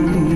Mm-hmm.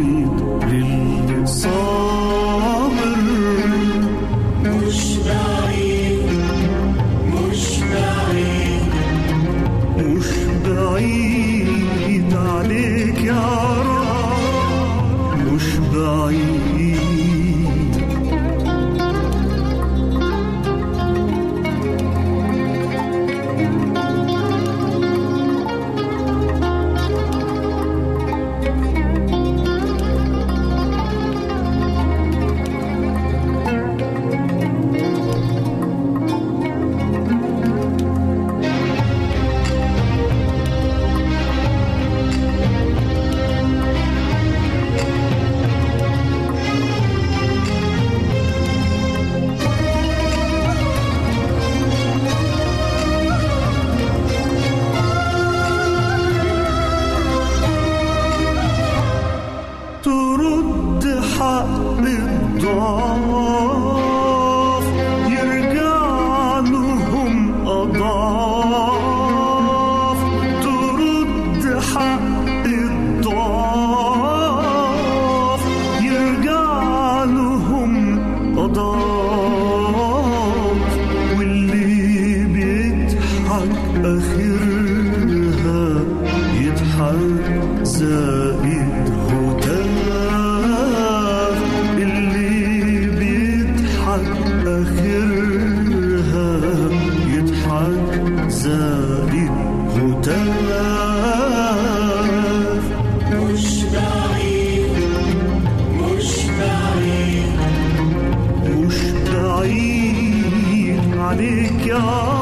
إلينا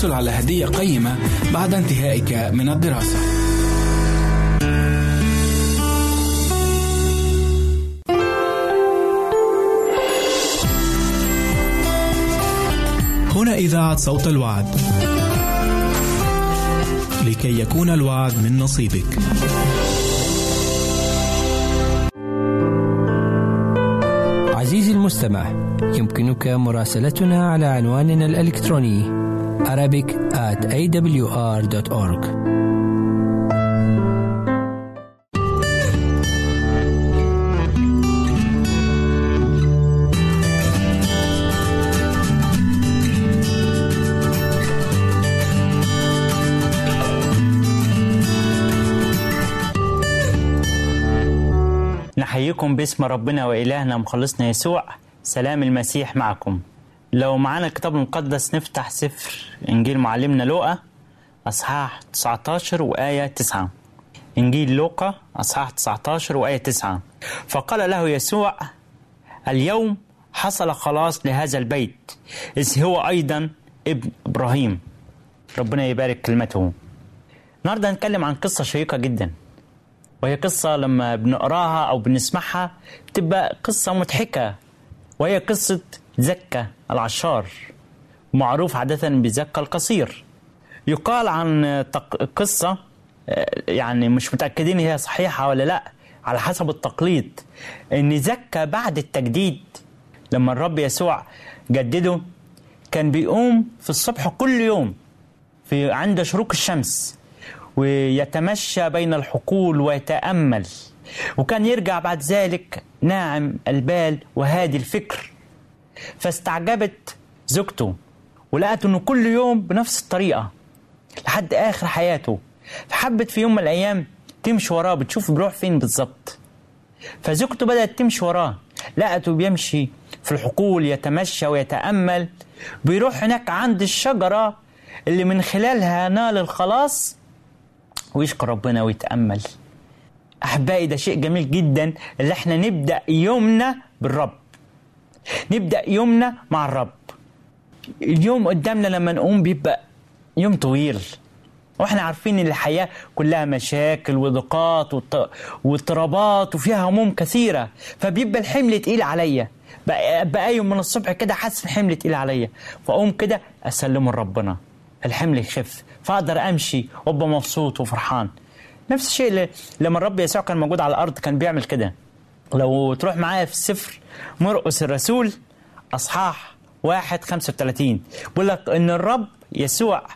وستحصل على هدية قيمة بعد انتهائك من الدراسة. هنا إذاعة صوت الوعد. لكي يكون الوعد من نصيبك. عزيزي المستمع يمكنك مراسلتنا على عنواننا الإلكتروني Arabic at awr.org نحييكم باسم ربنا وإلهنا مخلصنا يسوع. سلام المسيح معكم. لو معانا الكتاب المقدس نفتح سفر إنجيل معلمنا لوقا أصحاح 19 وآية 9 إنجيل لوقا أصحاح 19 وآية 9 فقال له يسوع اليوم حصل خلاص لهذا البيت إذ هو أيضا ابن إبراهيم. ربنا يبارك كلمته. النهارده هنتكلم عن قصة شيقة جدا وهي قصة لما بنقراها أو بنسمعها بتبقى قصة مضحكة وهي قصة زكا العشار. معروف عادة بزكا القصير. يقال عن قصة آه، يعني مش متأكدين هي صحيحة ولا لأ على حسب التقليد. إن زكا بعد التجديد لما الرب يسوع جدده كان بيقوم في الصبح كل يوم في عند شروق الشمس ويتمشى بين الحقول ويتأمل. وكان يرجع بعد ذلك ناعم البال وهادي الفكر. فاستعجبت زوجته. ولقت إنه كل يوم بنفس الطريقة لحد آخر حياته. فحبت في يوم من الأيام تمشي وراه بتشوف بيروح فين بالظبط. فزوجته بدأت تمشي وراه لقته بيمشي في الحقول يتمشى ويتأمل. بيروح هناك عند الشجرة اللي من خلالها نال الخلاص ويشكر ربنا ويتأمل. أحبائي ده شيء جميل جدا اللي إحنا نبدأ يومنا بالرب. نبدأ يومنا مع الرب. اليوم قدامنا لما نقوم بيبقى يوم طويل. وإحنا عارفين إن الحياة كلها مشاكل وضيقات واضطرابات وفيها هموم كثيرة. فبيبقى الحمل تقيل عليا. بقى يوم من الصبح كده حاسس الحمل تقيل عليا. فأقوم كده اسلمه لربنا الحمل يخف. فأقدر أمشي وأبقى مبسوط وفرحان. نفس الشيء لما الرب يسوع كان موجود على الأرض كان بيعمل كده. لو تروح معايا في السفر مرقس الرسول أصحاح واحد خمسة وثلاثين. بيقول لك إن الرب يسوع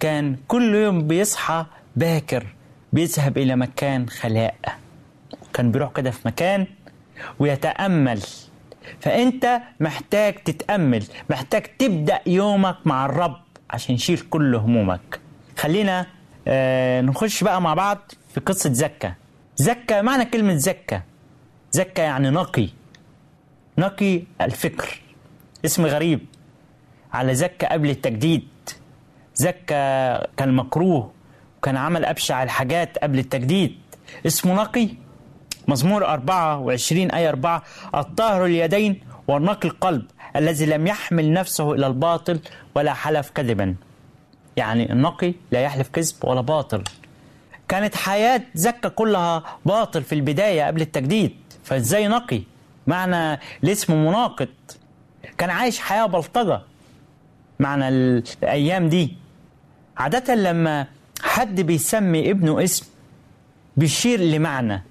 كان كل يوم بيصحى باكر بيذهب إلى مكان خلاء. كان بيروح كده في مكان ويتأمل. فأنت محتاج تتأمل محتاج تبدأ يومك مع الرب عشان يشيل كل همومك. خلينا آه نخش بقى مع بعض في قصة زكا. زكا معنى كلمة زكا. زكا يعني نقي. نقي الفكر. اسم غريب. على زكا قبل التجديد. زكا كان مكروه وكان عمل أبشع الحاجات قبل التجديد. اسمه نقي. مزمور 24 آية 4 الطاهر اليدين والنقي القلب الذي لم يحمل نفسه إلى الباطل ولا حلف كذبا. يعني النقي لا يحلف كذب ولا باطل. كانت حياة زكا كلها باطل في البداية قبل التجديد. فإزاي نقي؟ معنى الاسم مناقض. كان عايش حياة بلطجة. معنى الأيام دي. عادة لما حد بيسمي ابنه اسم بيشير لمعنى.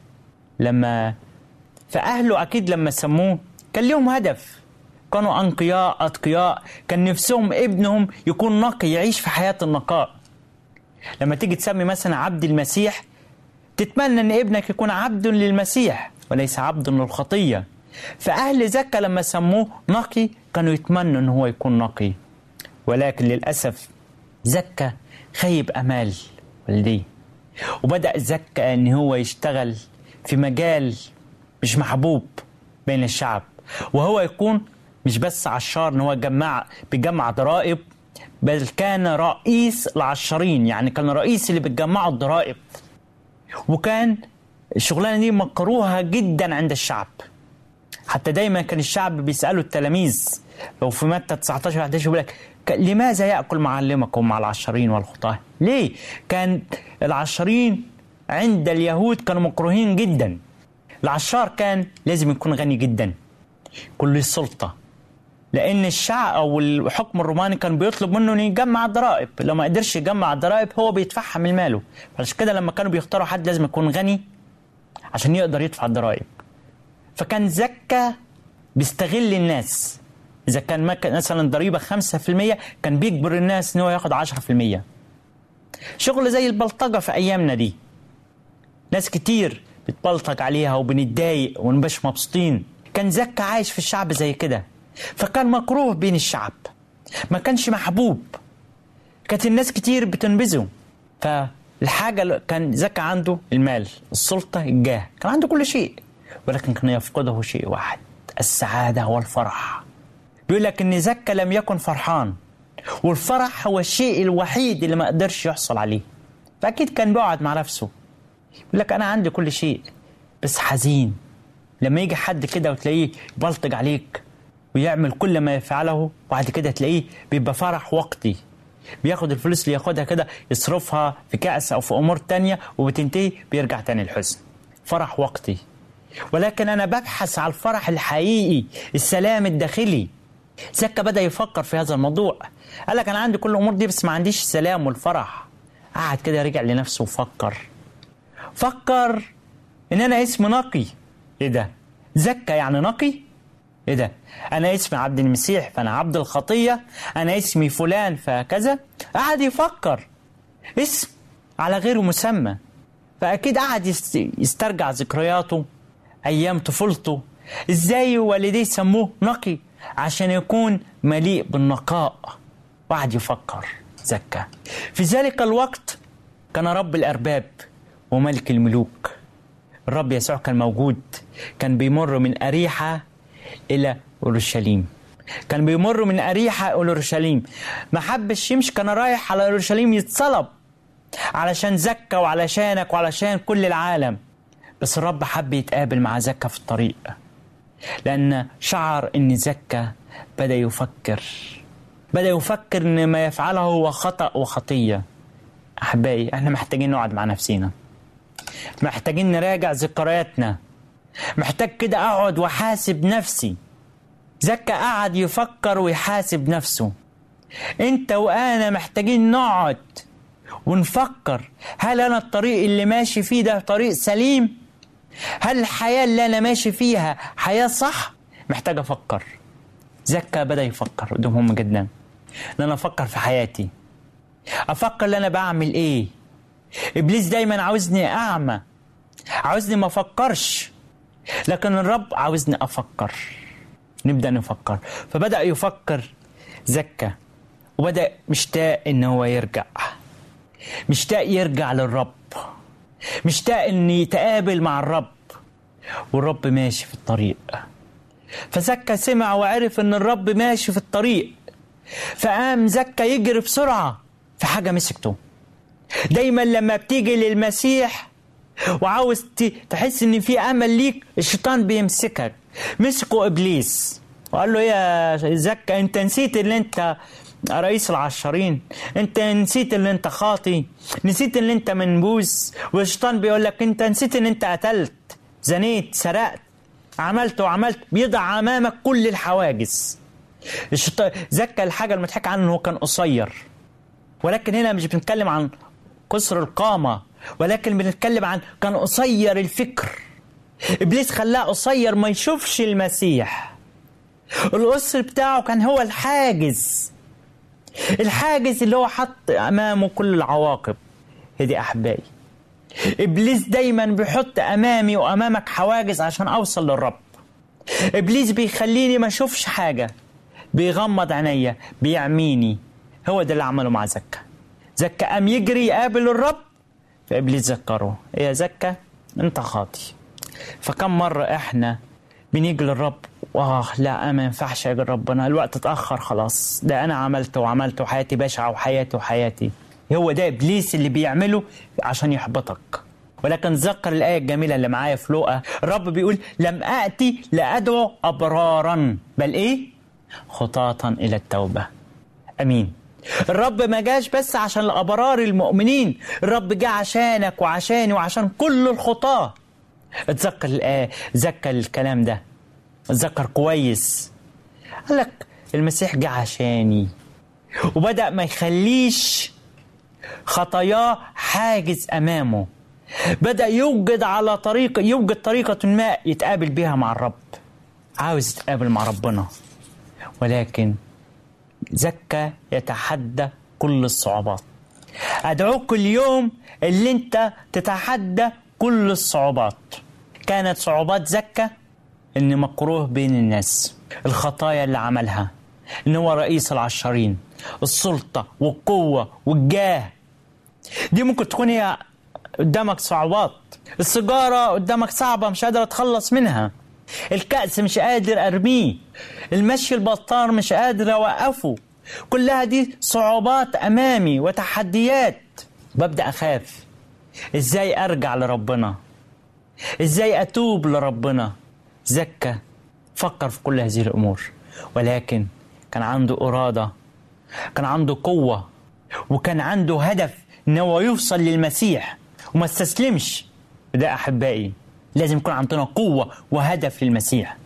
لما فأهله أكيد لما سموه كان لهم هدف. كانوا أنقياء أتقياء. كان نفسهم ابنهم يكون نقي يعيش في حياة النقاء. لما تيجي تسمي مثلا عبد المسيح تتمنى إن ابنك يكون عبد للمسيح وليس عبد للخطية. فأهل زكا لما سموه نقي كانوا يتمنوا ان هو يكون نقي. ولكن للأسف زكا خيب أمال والديه. وبدأ زكا إن هو يشتغل في مجال مش محبوب بين الشعب. وهو يكون مش بس عشار إن هو جمع بيجمع ضرائب بل كان رئيس العشارين يعني كان رئيس اللي بتجمعوا الضرائب. وكان الشغلانة دي مكروهة جدا عند الشعب. حتى دايما كان الشعب بيسألوا التلاميذ لو في متى 19 11 يقول لك لماذا يأكل معلمكم مع العشارين والخطاة؟ ليه؟ كان العشارين عند اليهود كانوا مكروهين جدا. العشار كان لازم يكون غني جدا. كل السلطة لأن الشعب أو الحكم الروماني كان بيطلب منه إنه يجمع الضرائب لو ما قدرش يجمع الضرائب هو بيدفعها من ماله عشان كده لما كانوا بيختاروا حد لازم يكون غني عشان يقدر يدفع الضرائب فكان زكا بيستغل الناس. إذا كان مثلا ضريبة 5% كان بيجبر الناس إن هو ياخد 10% شغل زي البلطجة في أيامنا دي. ناس كتير بتبلطج عليها وبنتضايق ونبقاش مبسوطين. كان زكا عايش في الشعب زي كده. فكان مكروه بين الشعب. ما كانش محبوب. كانت الناس كتير بتنبذه. فالحاجة كان زكا عنده المال السلطة الجاه. كان عنده كل شيء. ولكن كان يفقده شيء واحد السعادة والفرح. بيقول لك إن زكا لم يكن فرحان والفرح هو الشيء الوحيد اللي ما قدرش يحصل عليه. فأكيد كان بيقعد مع نفسه. يقول لك أنا عندي كل شيء بس حزين. لما يجي حد كده وتلاقيه يبلطج عليك ويعمل كل ما يفعله وبعد كده تلاقيه بيبقى فرح وقتي. بياخد الفلوس اللي ياخدها كده يصرفها في كأس أو في أمور تانية وبتنتهي بيرجع تاني الحزن. فرح وقتي. ولكن أنا ببحث على الفرح الحقيقي السلام الداخلي. زكا بدأ يفكر في هذا الموضوع. قال لك أنا عندي كل الأمور دي بس ما عنديش السلام والفرح. قعد كده رجع لنفسه وفكر. فكر إن أنا اسمي نقي. إيه ده؟ زكا يعني نقي؟ إيه ده؟ أنا اسمي عبد المسيح فأنا عبد الخطية. أنا اسمي فلان فكذا. قعد يفكر. اسم على غير مسمى. فأكيد قعد يست- يسترجع ذكرياته. أيام طفولته. إزاي والديه سموه نقي؟ عشان يكون مليء بالنقاء. وقعد يفكر زكا. في ذلك الوقت كان رب الأرباب وملك الملوك. الرب يسوع كان موجود. كان بيمر من أريحة إلى أورشليم. كان بيمر من أريحة إلى أورشليم. ما حبش يمشي كان رايح على أورشليم يتصلب. علشان زكا وعلشانك وعلشان كل العالم. بس الرب حب يتقابل مع زكا في الطريق لأن شعر إن زكا بدأ يفكر بدأ يفكر إن ما يفعله هو خطأ وخطية. أحبائي إحنا محتاجين نقعد مع نفسينا. محتاجين نراجع ذكرياتنا. محتاج كده أقعد وأحاسب نفسي. زكا قعد يفكر ويحاسب نفسه. أنت وأنا محتاجين نقعد ونفكر هل أنا الطريق اللي ماشي فيه ده طريق سليم؟ هل الحياة اللي أنا ماشي فيها حياة صح؟ محتاج أفكر. زكا بدأ يفكر وده مهم جدا إن أنا أفكر في حياتي. أفكر إن أنا بعمل إيه؟ إبليس دايما عاوزني أعمى. عاوزني ما أفكرش. لكن الرب عاوزني أفكر. نبدأ نفكر. فبدأ يفكر زكا. وبدأ مشتاق إن هو يرجع. مشتاق يرجع للرب. مشتاق ان يتقابل مع الرب. والرب ماشي في الطريق. فزكا سمع وعرف إن الرب ماشي في الطريق. فقام زكا يجري بسرعة في حاجة مسكته. دايما لما بتيجي للمسيح وعاوز تحس إن في أمل ليك الشيطان بيمسكك. مسكوا إبليس. وقال له يا زكا أنت نسيت إن أنت رئيس العشرين. انت نسيت ان انت خاطي نسيت ان انت منبوس والشيطان بيقول لك انت نسيت ان انت قتلت زنيت سرقت عملت وعملت بيضع امامك كل الحواجز. الشيطان زكا الحاجة المضحكه عنه انه كان قصير. ولكن هنا مش بنتكلم عن قصر القامة ولكن بنتكلم عن كان قصير الفكر. إبليس خلاه قصير ما يشوفش المسيح. القصر بتاعه كان هو الحاجز. الحاجز اللي هو حط أمامه كل العواقب. هدي أحبائي. إبليس دايما بيحط أمامي وأمامك حواجز عشان أوصل للرب. إبليس بيخليني ما أشوفش حاجة. بيغمض عينيا بيعميني. هو ده اللي عمله مع زكا. زكا قام يجري يقابل الرب فإبليس ذكره يا زكا؟ أنت خاطي. فكم مرة إحنا بنيجي للرب واه لا ما ينفعش أجي ربنا. الوقت اتأخر خلاص. ده أنا عملت وعملت وحياتي بشعة وحياتي وحياتي. هو ده إبليس اللي بيعمله عشان يحبطك. ولكن تذكر الآية الجميلة اللي معايا في لوقا. الرب بيقول لم آتي لأدعو أبرارا. بل إيه؟ خطاطا إلى التوبة. آمين. الرب ما جاش بس عشان الأبرار المؤمنين. الرب جه عشانك وعشاني وعشان كل الخطاة. اتذكر الآية ذكر الكلام ده. اتذكر كويس. قال لك المسيح جه عشاني. وبدأ ما يخليش خطاياه حاجز أمامه. بدأ يوجد على طريق يوجد طريقة ما يتقابل بها مع الرب. عاوز يتقابل مع ربنا. ولكن زكى يتحدى كل الصعوبات. أدعوك اليوم اللي أنت تتحدى كل الصعوبات. كانت صعوبات زكى ان مكروه بين الناس. الخطايا اللي عملها. ان هو رئيس العشرين. السلطة والقوة والجاه. دي ممكن تكون هي قدامك صعوبات. السيجارة قدامك صعبة مش قادر أتخلص منها. الكأس مش قادر أرميه. المشي البطار مش قادر أوقفه. كلها دي صعوبات أمامي وتحديات. ببدأ أخاف. إزاي أرجع لربنا؟ إزاي أتوب لربنا؟ زكى فكر في كل هذه الأمور. ولكن كان عنده إرادة كان عنده قوة وكان عنده هدف إن هو يوصل للمسيح. وما استسلمش. ده أحبائي لازم يكون عندنا قوة وهدف للمسيح.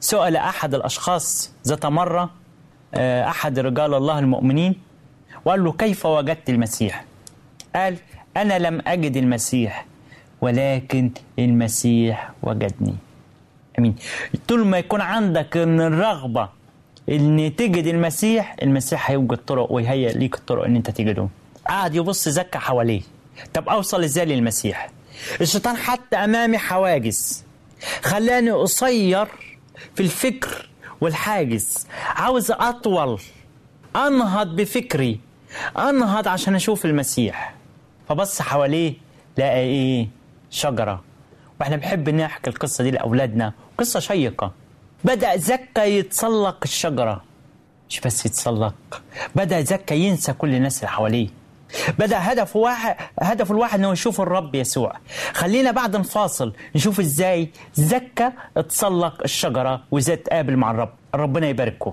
سئل أحد الأشخاص ذات مرة أحد رجال الله المؤمنين وقال له كيف وجدت المسيح؟ قال أنا لم أجد المسيح ولكن المسيح وجدني. أمين طول ما يكون عندك الرغبة إن تجد المسيح المسيح هيوجد طرق ويهيئ ليك الطرق إن أنت تجده. قعد يبص زكى حواليه. طب أوصل إزاي للمسيح؟ الشيطان حط أمامي حواجز. خلاني قصير في الفكر والحاجز. عاوز أطول أنهض بفكري. أنهض عشان أشوف المسيح. فبص حواليه لقى إيه؟ شجرة. وإحنا بنحب نحكي القصة دي لأولادنا. قصة شيقة. بدأ زكا يتسلق الشجرة. مش بس يتسلق. بدأ زكا ينسى كل الناس اللي حواليه. بدأ هدف واحد هدف الواحد إنه يشوف الرب يسوع. خلينا بعد الفاصل نشوف إزاي زكا اتسلق الشجرة وإزاي تقابل مع الرب. ربنا يبارككم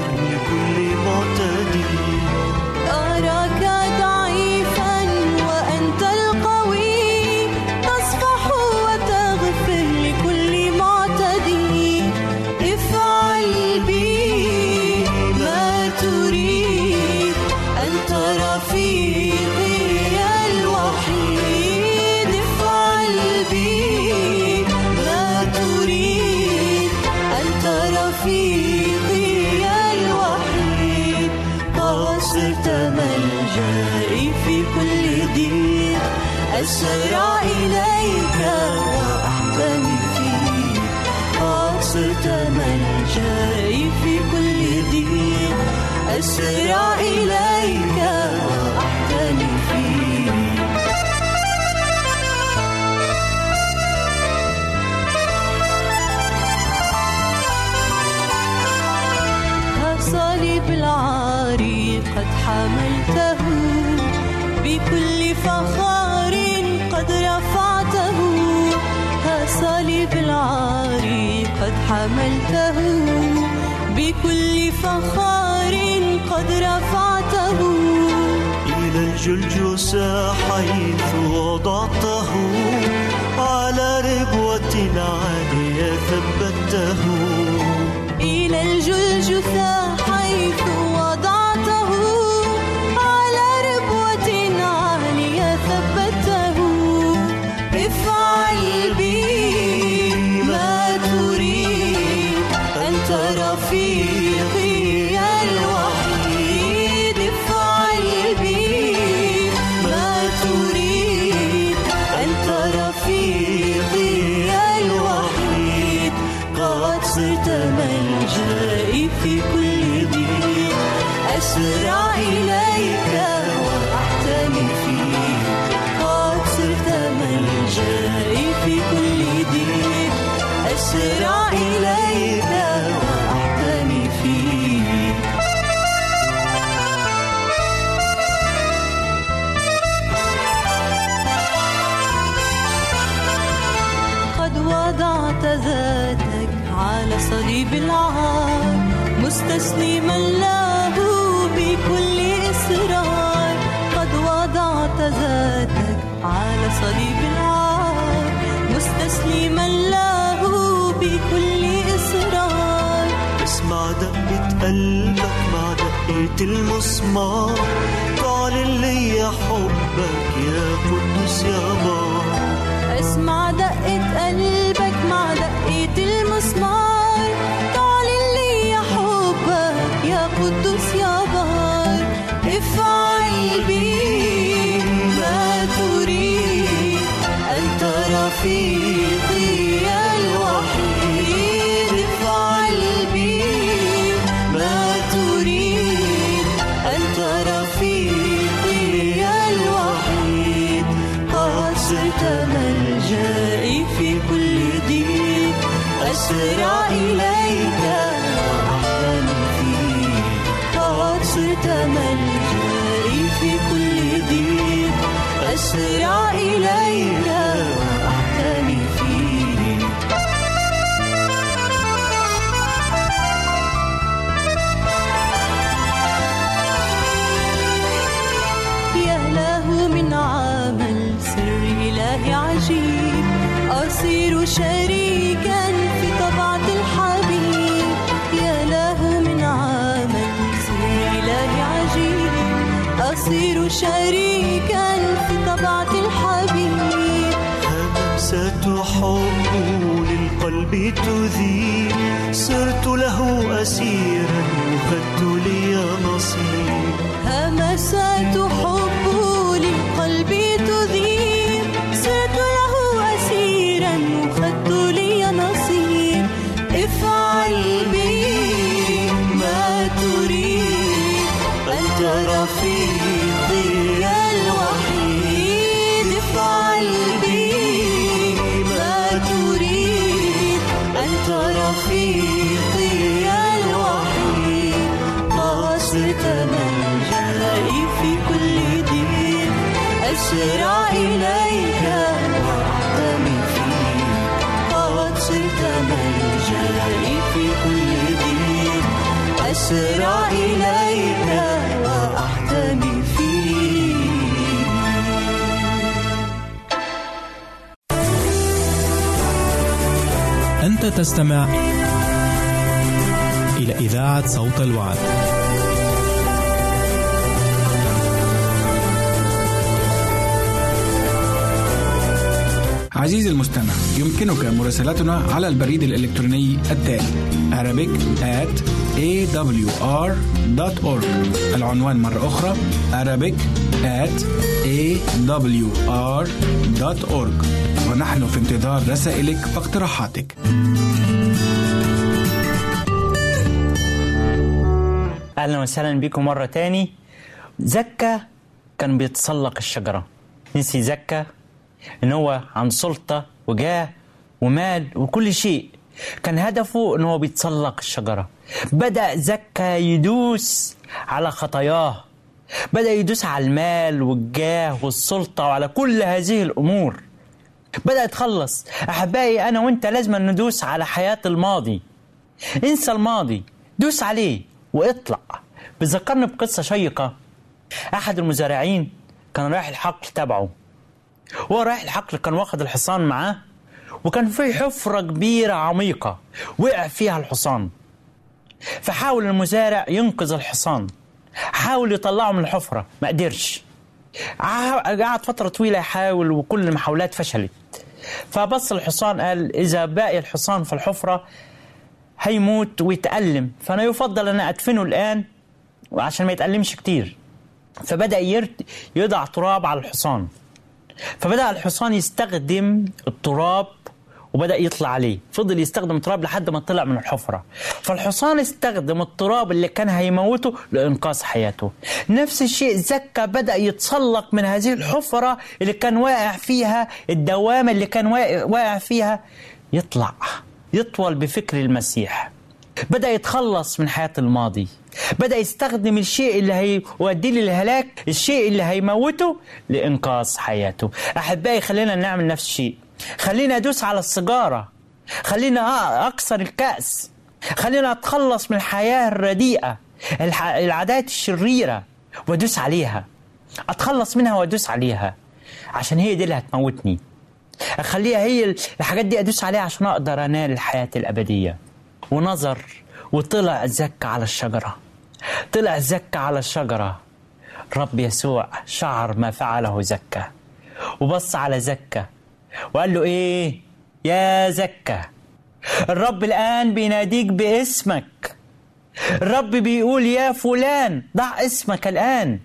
to me. جلجسا حيث وضعته على ربوة عالية ثبته إلى الجلجثة مراسلتنا على البريد الإلكتروني التالي Arabic at awr.org العنوان مرة أخرى Arabic at awr.org ونحن في انتظار رسائلك واقتراحاتك. أهلا وسهلا بكم مرة تاني. زكا كان بيتسلق الشجرة. نسي زكا إن هو عن سلطة وجاه ومال وكل شيء. كان هدفه ان هو بيتسلق الشجرة. بدأ زكا يدوس على خطاياه. بدأ يدوس على المال والجاه والسلطة وعلى كل هذه الأمور. بدأ يتخلص. أحبائي أنا وأنت لازم ندوس على حياة الماضي. انسى الماضي. دوس عليه واطلع. بذكرني بقصة شيقة أحد المزارعين كان رايح الحقل تبعه. وهو رايح الحقل كان واخد الحصان معاه. وكان في حفرة كبيرة عميقة وقع فيها الحصان. فحاول المزارع ينقذ الحصان. حاول يطلعه من الحفرة ما قدرش. قعد فترة طويلة يحاول وكل المحاولات فشلت. فبص الحصان قال إذا باقي الحصان في الحفرة هيموت ويتألم. فأنا يفضل أن أدفنه الآن عشان ما يتألمش كتير. فبدأ يرت... يضع تراب على الحصان. فبدأ الحصان يستخدم التراب وبدأ يطلع عليه فضل يستخدم التراب لحد ما طلع من الحفرة. فالحصان استخدم التراب اللي كان هيموته لإنقاذ حياته. نفس الشيء زكا بدأ يتسلق من هذه الحفرة اللي كان واقع فيها الدوامة اللي كان واقع فيها. يطلع يطول بفكر المسيح. بدأ يتخلص من حياة الماضي. بدأ يستخدم الشيء اللي هيوديه للهلاك الشيء اللي هيموته لإنقاذ حياته. أحبائي خلينا نعمل نفس الشيء. خلينا أدوس على السيجارة. خلينا أكسر الكأس. خلينا أتخلص من الحياة الرديئة الح... العادات الشريرة وأدوس عليها. أتخلص منها وأدوس عليها. عشان هي دي اللي هتموتني. أخليها هي الحاجات دي أدوس عليها عشان أقدر أنال الحياة الأبدية. ونظر وطلع زكا على الشجرة. طلع زكا على الشجرة. رب يسوع شعر ما فعله زكا. وبص على زكا. وقال له إيه؟ يا زكا الرب الآن بيناديك باسمك. الرب بيقول يا فلان ضع اسمك الآن.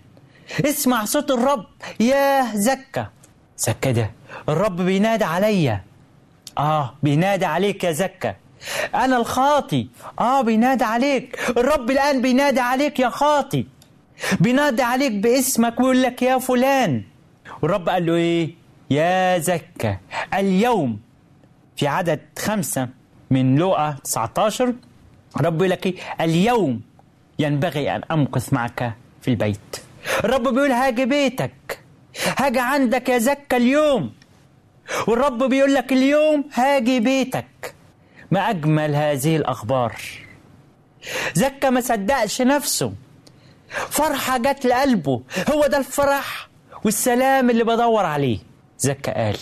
اسمع صوت الرب يا زكا. زكا ده الرب بينادي عليا. آه بينادي عليك يا زكا. أنا الخاطي. آه بينادي عليك. الرب الآن بينادي عليك يا خاطي. بينادي عليك باسمك ويقول لك يا فلان. والرب قال له إيه؟ يا زكا اليوم في عدد خمسة من لوقا 19 رب يقول لك إيه؟ اليوم ينبغي أن أمكث معك في البيت. الرب بيقول هاجي بيتك هاجي عندك يا زكا اليوم. والرب بيقول لك اليوم هاجي بيتك. ما أجمل هذه الأخبار. زكا ما صدقش نفسه. فرحة جت لقلبه. هو ده الفرح والسلام اللي بدور عليه. زكا قال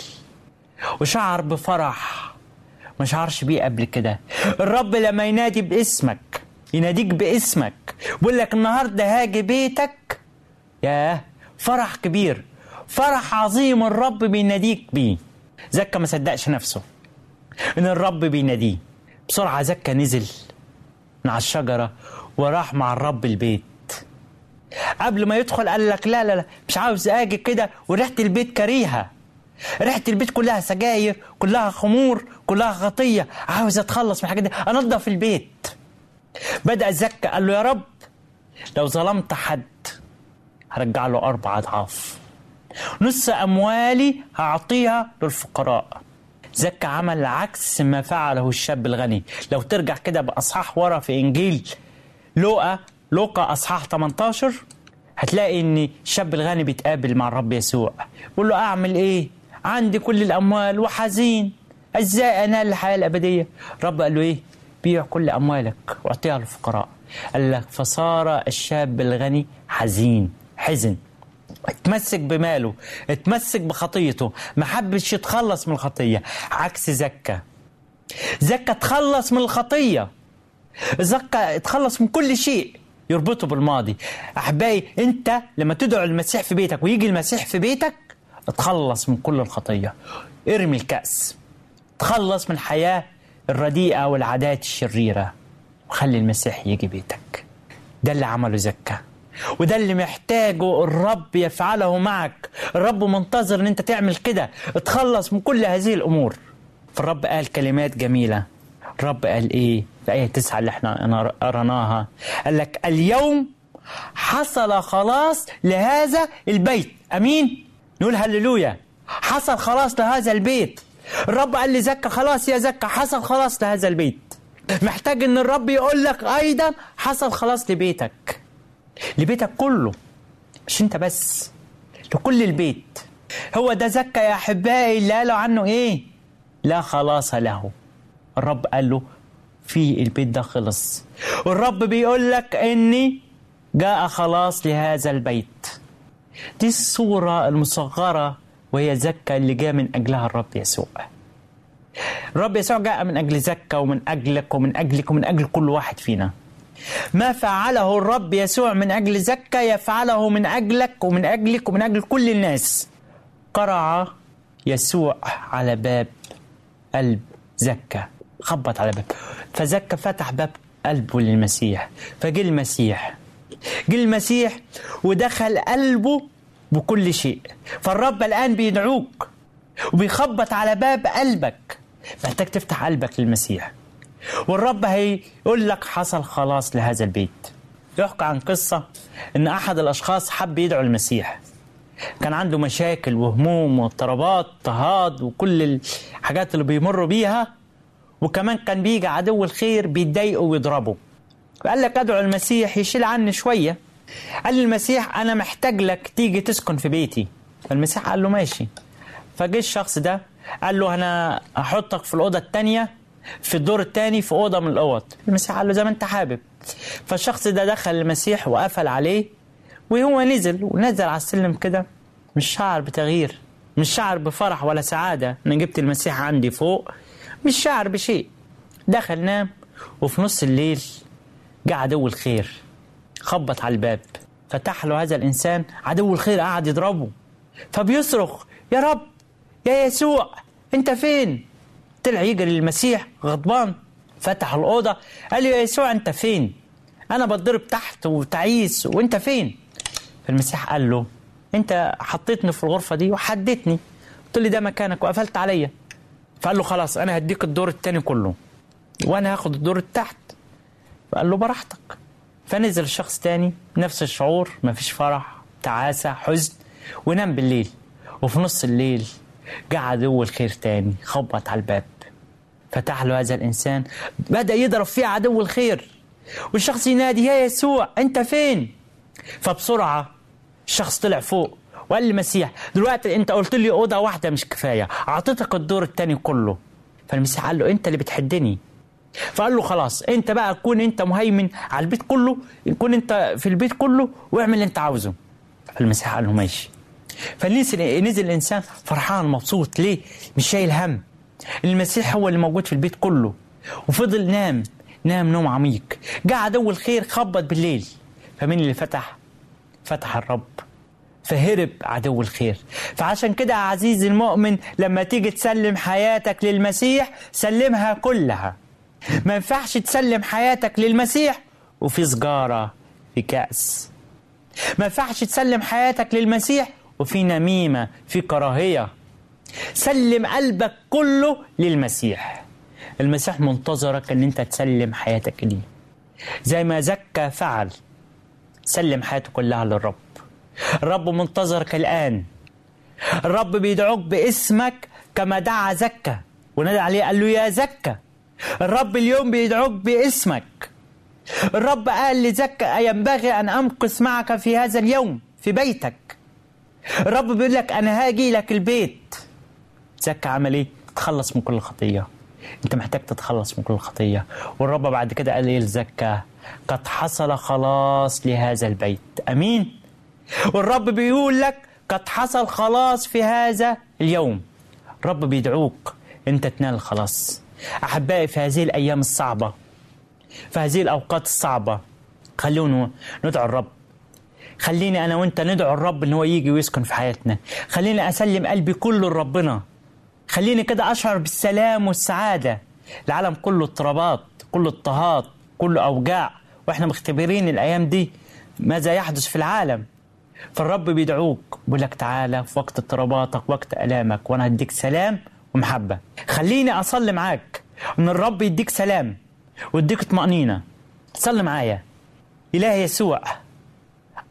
وشعر بفرح ما شعرش بيه قبل كده. الرب لما ينادي باسمك يناديك باسمك بيقول لك النهارده هاجي بيتك ياه! فرح كبير فرح عظيم الرب بيناديك بيه. زكا ما صدقش نفسه إن الرب بيناديه. بسرعة زكا نزل من على الشجرة وراح مع الرب البيت. قبل ما يدخل قال لك لا لا لا مش عاوز آجي كده. وريحة البيت كريهه ريحة البيت كلها سجاير كلها خمور كلها خطيه عاوز أتخلص من الحاجات دي. انضف البيت. بدأ زكا قال له يا رب لو ظلمت حد هرجع له أربع أضعاف. نص أموالي هعطيها للفقراء. زكا عمل عكس ما فعله الشاب الغني. لو ترجع كده بأصحاح ورا في إنجيل لوقا لوقا أصحاح 18 هتلاقي إن الشاب الغني بيتقابل مع الرب يسوع. بيقول له أعمل إيه؟ عندي كل الأموال وحزين. إزاي انال الحياة الأبدية. الرب قال له إيه؟ بيع كل أموالك وأعطيها للفقراء. قال لك فصار الشاب الغني حزين حزن. اتمسك بماله اتمسك بخطيته. ما حبش يتخلص من الخطية. عكس زكا. زكا تخلص من الخطية. زكا اتخلص من كل شيء يربطه بالماضي. أحبائي أنت لما تدعو المسيح في بيتك ويجي المسيح في بيتك اتخلص من كل الخطية. ارمي الكأس. تخلص من الحياة الرديئة والعادات الشريرة. وخلي المسيح يجي بيتك. ده اللي عمله زكا. وده اللي محتاجه الرب يفعله معك. الرب منتظر إن أنت تعمل كده. اتخلص من كل هذه الأمور. فالرب قال كلمات جميلة. الرب قال إيه؟ في آية تسعة اللي إحنا قرناها. قال لك اليوم حصل خلاص لهذا البيت. أمين؟ نقول هللويا. حصل خلاص لهذا البيت. الرب قال لي زكا خلاص يا زكا حصل خلاص لهذا البيت. محتاج إن الرب يقول لك أيضا حصل خلاص لبيتك. لبيتك كله. مش أنت بس لكل البيت. هو ده زكا يا أحبائي اللي قالوا عنه إيه؟ لا خلاص له. الرب قال له في البيت ده خلص. والرب بيقول لك إني جاء خلاص لهذا البيت. دي الصورة المصغرة وهي زكا اللي جاء من أجلها الرب يسوع. الرب يسوع جاء من أجل زكا ومن أجلك ومن أجلك ومن أجل كل واحد فينا. ما فعله الرب يسوع من أجل زكا يفعله من أجلك ومن أجلك ومن أجل كل الناس. قرع يسوع على باب قلب زكا. خبط على باب. فزكا فتح باب قلبه للمسيح. فجه المسيح. جه المسيح ودخل قلبه بكل شيء. فالرب الآن بيدعوك وبيخبط على باب قلبك. محتاج تفتح قلبك للمسيح. والرب هيقول لك حصل خلاص لهذا البيت. يحكى عن قصة إن أحد الأشخاص حب يدعو المسيح. كان عنده مشاكل وهموم واضطرابات اضطهاد وكل الحاجات اللي بيمر بيها. وكمان كان بيجي عدو الخير بيتضايقه ويضربه فقال لك ادعو المسيح يشيل عني شوية. قال المسيح أنا محتاج لك تيجي تسكن في بيتي. فالمسيح قال له ماشي. فجه الشخص ده قال له أنا هحطك في الأوضة الثانية في الدور الثاني في أوضة من الأوض. المسيح قال له زي ما أنت حابب. فالشخص ده دخل المسيح وقفل عليه وهو نزل ونزل على السلم كده. مش شعر بتغيير مش شعر بفرح ولا سعادة. أنا جبت المسيح عندي فوق مش شعر بشيء. دخل نام وفي نص الليل جه عدو الخير خبط على الباب. فتح له هذا الإنسان عدو الخير قعد يضربه. فبيصرخ يا رب! يا يسوع! أنت فين؟ طلع يجري للمسيح غضبان. فتح الأوضة قال له يا يسوع أنت فين؟ أنا بتضرب تحت وتعيس وأنت فين؟ فالمسيح قال له أنت حطيتني في الغرفة دي وحدتني. قلت لي ده مكانك وقفلت عليا. فقال له خلاص أنا هديك الدور التاني كله. وأنا هاخد الدور التحت. فقال له براحتك. فنزل الشخص تاني نفس الشعور مفيش فرح تعاسة حزن ونام بالليل. وفي نص الليل جه عدو الخير تاني خبط على الباب. فتح له هذا الإنسان بدأ يضرب فيه عدو الخير. والشخص ينادي يا يسوع أنت فين؟ فبسرعة الشخص طلع فوق وقال للمسيح دلوقتي أنت قلت لي أوضة واحدة مش كفاية أعطيتك الدور التاني كله. فالمسيح قال له أنت اللي بتحدني. فقال له خلاص انت بقى كون انت مهيمن على البيت كله كون انت في البيت كله واعمل اللي انت عاوزه. فالمسيح قال له ماشي. فنزل نزل الإنسان فرحان مبسوط. ليه؟ مش شايل هم. المسيح هو اللي موجود في البيت كله. وفضل نام نام نوم عميق. جاء عدو الخير خبط بالليل. فمين اللي فتح؟ فتح الرب. فهرب عدو الخير. فعشان كده عزيزي المؤمن لما تيجي تسلم حياتك للمسيح سلمها كلها. ما ينفعش تسلم حياتك للمسيح وفي سجارة في كأس. ما ينفعش تسلم حياتك للمسيح وفي نميمة في كراهية. سلم قلبك كله للمسيح. المسيح منتظرك إن أنت تسلم حياتك ليه. زي ما زكى فعل سلم حياته كلها للرب. الرب منتظرك الآن. الرب بيدعوك باسمك كما دعا زكى ونادى عليه قال له يا زكى الرب اليوم بيدعوك باسمك. الرب قال لزكى ينبغي أن أمكث معك في هذا اليوم في بيتك. الرب بيقول لك أنا هاجي لك البيت. زكى عمل إيه؟ تخلص من كل خطية. أنت محتاج تتخلص من كل خطية. والرب بعد كده قال إيه لزكى قد حصل خلاص لهذا البيت. أمين. والرب بيقول لك قد حصل خلاص في هذا اليوم. الرب بيدعوك أنت تنال الخلاص أحبائي في هذه الأيام الصعبة في هذه الأوقات الصعبة خلونا ندعو الرب. خليني أنا وأنت ندعو الرب إن هو يجي ويسكن في حياتنا. خليني أسلم قلبي كله لربنا. خليني كده أشعر بالسلام والسعادة. العالم كله اضطرابات كله اضطهاد كله أوجاع. وإحنا مختبرين الأيام دي ماذا يحدث في العالم. فالرب بيدعوك بيقول لك تعالى في وقت اضطراباتك وقت ألامك وأنا هديك سلام ومحبة. خليني أصلي معاك. ان الرب يديك سلام ويديك طمانينه صلي معايا. الهي يسوع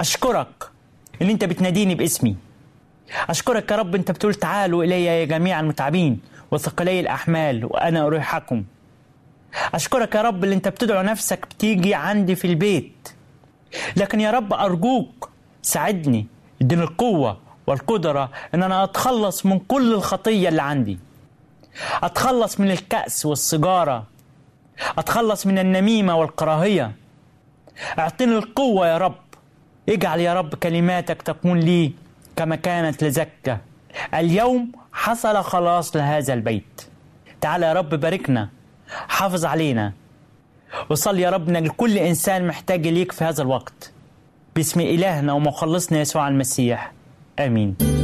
أشكرك إن أنت بتناديني باسمي. أشكرك يا رب أنت بتقول تعالوا إلي يا جميع المتعبين وثقلي الأحمال وأنا أريحكم. أشكرك يا رب اللي أنت بتدعو نفسك بتيجي عندي في البيت. لكن يا رب أرجوك ساعدني اديني القوة والقدرة إن أنا أتخلص من كل الخطية اللي عندي. أتخلص من الكأس والسيجارة. أتخلص من النميمة والكراهية. اعطيني القوة يا رب. اجعل يا رب كلماتك تكون لي كما كانت لزكة اليوم حصل خلاص لهذا البيت. تعال يا رب باركنا. حافظ علينا. وصل يا رب ان كل إنسان محتاج ليك في هذا الوقت. باسم إلهنا ومخلصنا يسوع المسيح. آمين.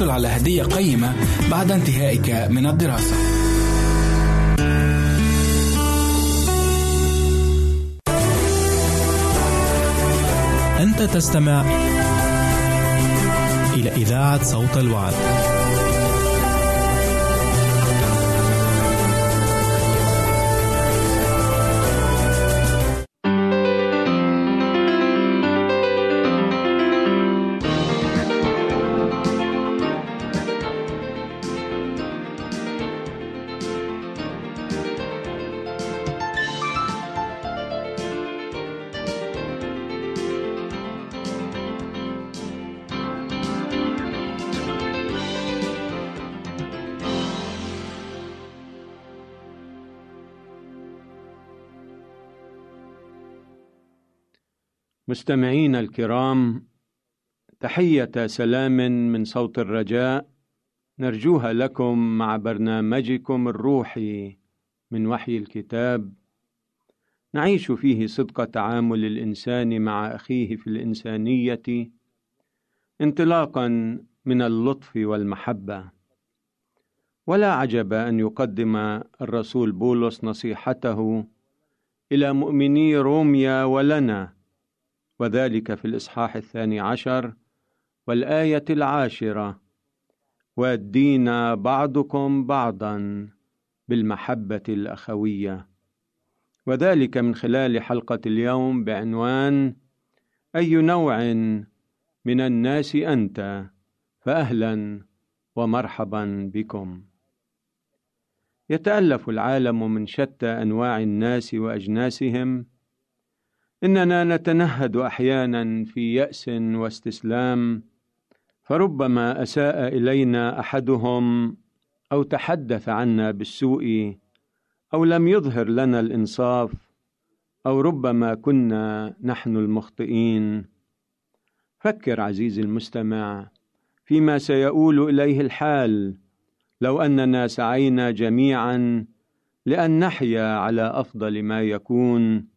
تحصل على هدية قيمة بعد انتهائك من الدراسة. أنت تستمع إلى إذاعة صوت الوعد. مستمعينا الكرام تحية سلام من صوت الرجاء نرجوها لكم مع برنامجكم الروحي من وحي الكتاب. نعيش فيه صدق تعامل الإنسان مع أخيه في الإنسانية انطلاقا من اللطف والمحبة. ولا عجب أن يقدم الرسول بولس نصيحته إلى مؤمني روميا ولنا. وذلك في الإصحاح الثاني عشر والآية العاشرة والدين بعضكم بعضا بالمحبة الأخوية وذلك من خلال حلقة اليوم بعنوان أي نوع من الناس أنت؟ فأهلا ومرحبا بكم يتألف العالم من شتى أنواع الناس وأجناسهم إننا نتنهد أحيانا في يأس واستسلام فربما أساء إلينا أحدهم أو تحدث عنا بالسوء أو لم يظهر لنا الإنصاف أو ربما كنا نحن المخطئين. فكر عزيزي المستمع فيما سيؤول إليه الحال لو أننا سعينا جميعا لأن نحيا على أفضل ما يكون.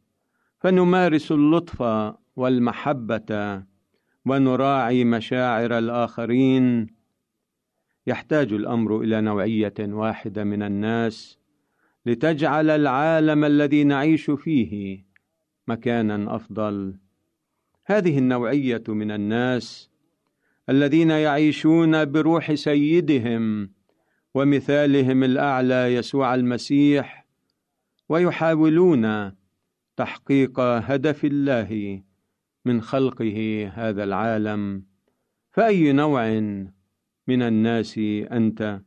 فنمارس اللطف والمحبة ونراعي مشاعر الآخرين. يحتاج الأمر إلى نوعية واحدة من الناس لتجعل العالم الذي نعيش فيه مكانا أفضل. هذه النوعية من الناس الذين يعيشون بروح سيدهم ومثالهم الأعلى يسوع المسيح ويحاولون تحقيق هدف الله من خلقه هذا العالم. فأي نوع من الناس أنت؟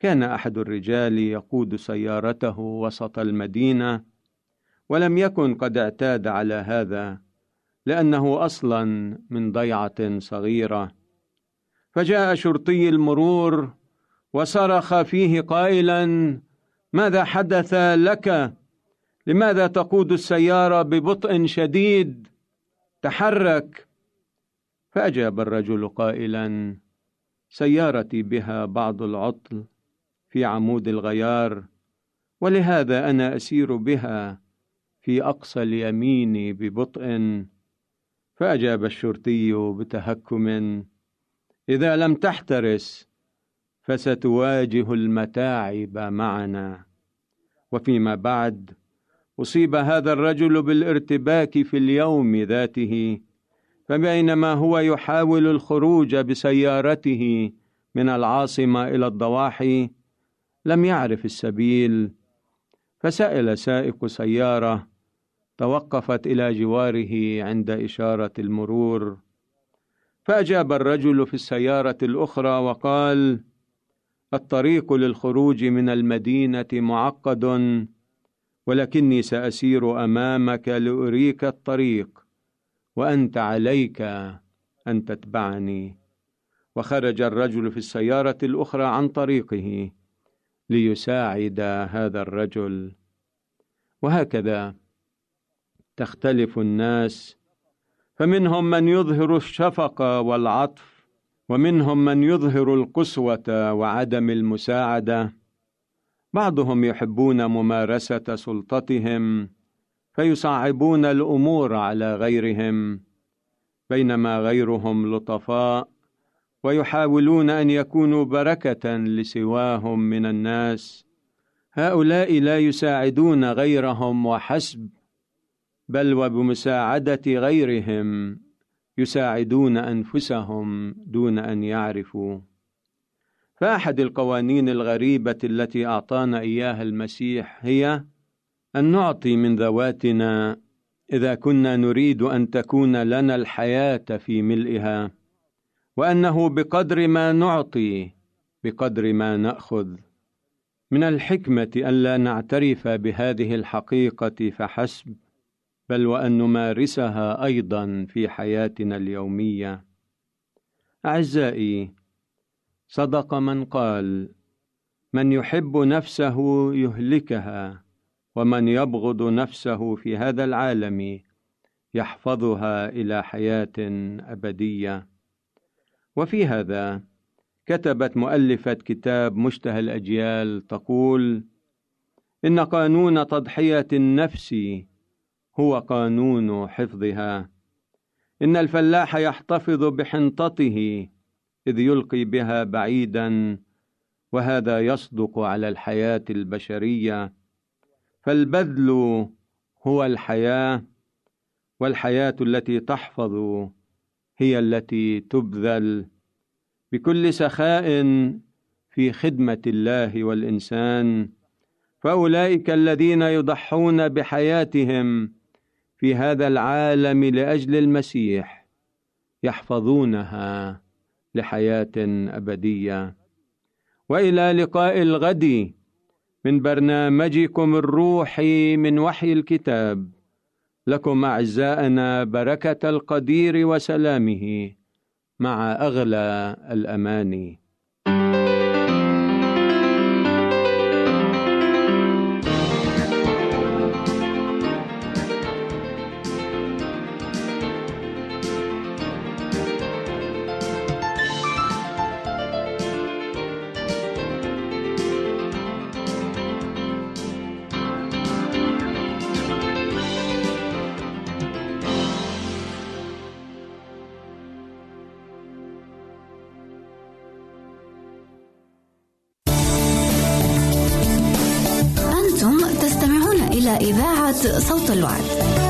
كان أحد الرجال يقود سيارته وسط المدينة ولم يكن قد اعتاد على هذا لأنه أصلا من ضيعة صغيرة. فجاء شرطي المرور وصرخ فيه قائلا ماذا حدث لك؟ لماذا تقود السيارة ببطء شديد تحرك؟ فأجاب الرجل قائلا سيارتي بها بعض العطل في عمود الغيار ولهذا أنا أسير بها في أقصى اليمين ببطء. فأجاب الشرطي بتهكم إذا لم تحترس فستواجه المتاعب معنا. وفيما بعد أصيب هذا الرجل بالارتباك في اليوم ذاته فبينما هو يحاول الخروج بسيارته من العاصمة إلى الضواحي لم يعرف السبيل فسأل سائق سيارة توقفت إلى جواره عند إشارة المرور فأجاب الرجل في السيارة الأخرى وقال الطريق للخروج من المدينة معقد ولكني سأسير أمامك لأريك الطريق وأنت عليك أن تتبعني. وخرج الرجل في السيارة الأخرى عن طريقه ليساعد هذا الرجل. وهكذا تختلف الناس فمنهم من يظهر الشفقه والعطف ومنهم من يظهر القسوة وعدم المساعدة. بعضهم يحبون ممارسة سلطتهم فيصعبون الأمور على غيرهم بينما غيرهم لطفاء ويحاولون أن يكونوا بركة لسواهم من الناس. هؤلاء لا يساعدون غيرهم وحسب بل وبمساعدة غيرهم يساعدون أنفسهم دون أن يعرفوا. فأحد القوانين الغريبة التي أعطانا إياها المسيح هي أن نعطي من ذواتنا إذا كنا نريد أن تكون لنا الحياة في ملئها وأنه بقدر ما نعطي بقدر ما نأخذ. من الحكمة الا نعترف بهذه الحقيقة فحسب بل وأن نمارسها أيضا في حياتنا اليومية. أعزائي صدق من قال من يحب نفسه يهلكها ومن يبغض نفسه في هذا العالم يحفظها إلى حياة أبدية. وفي هذا كتبت مؤلفة كتاب مشتهى الأجيال تقول إن قانون تضحية النفس هو قانون حفظها. إن الفلاح يحتفظ بحنطته إذ يلقي بها بعيدا وهذا يصدق على الحياة البشرية. فالبذل هو الحياة والحياة التي تحفظ هي التي تبذل. بكل سخاء في خدمة الله والإنسان. فأولئك الذين يضحون بحياتهم في هذا العالم لأجل المسيح يحفظونها. لحياة أبدية. وإلى لقاء الغد من برنامجكم الروحي من وحي الكتاب. لكم أعزائنا بركة القدير وسلامه مع أغلى الأماني. إذاعة صوت الوعد.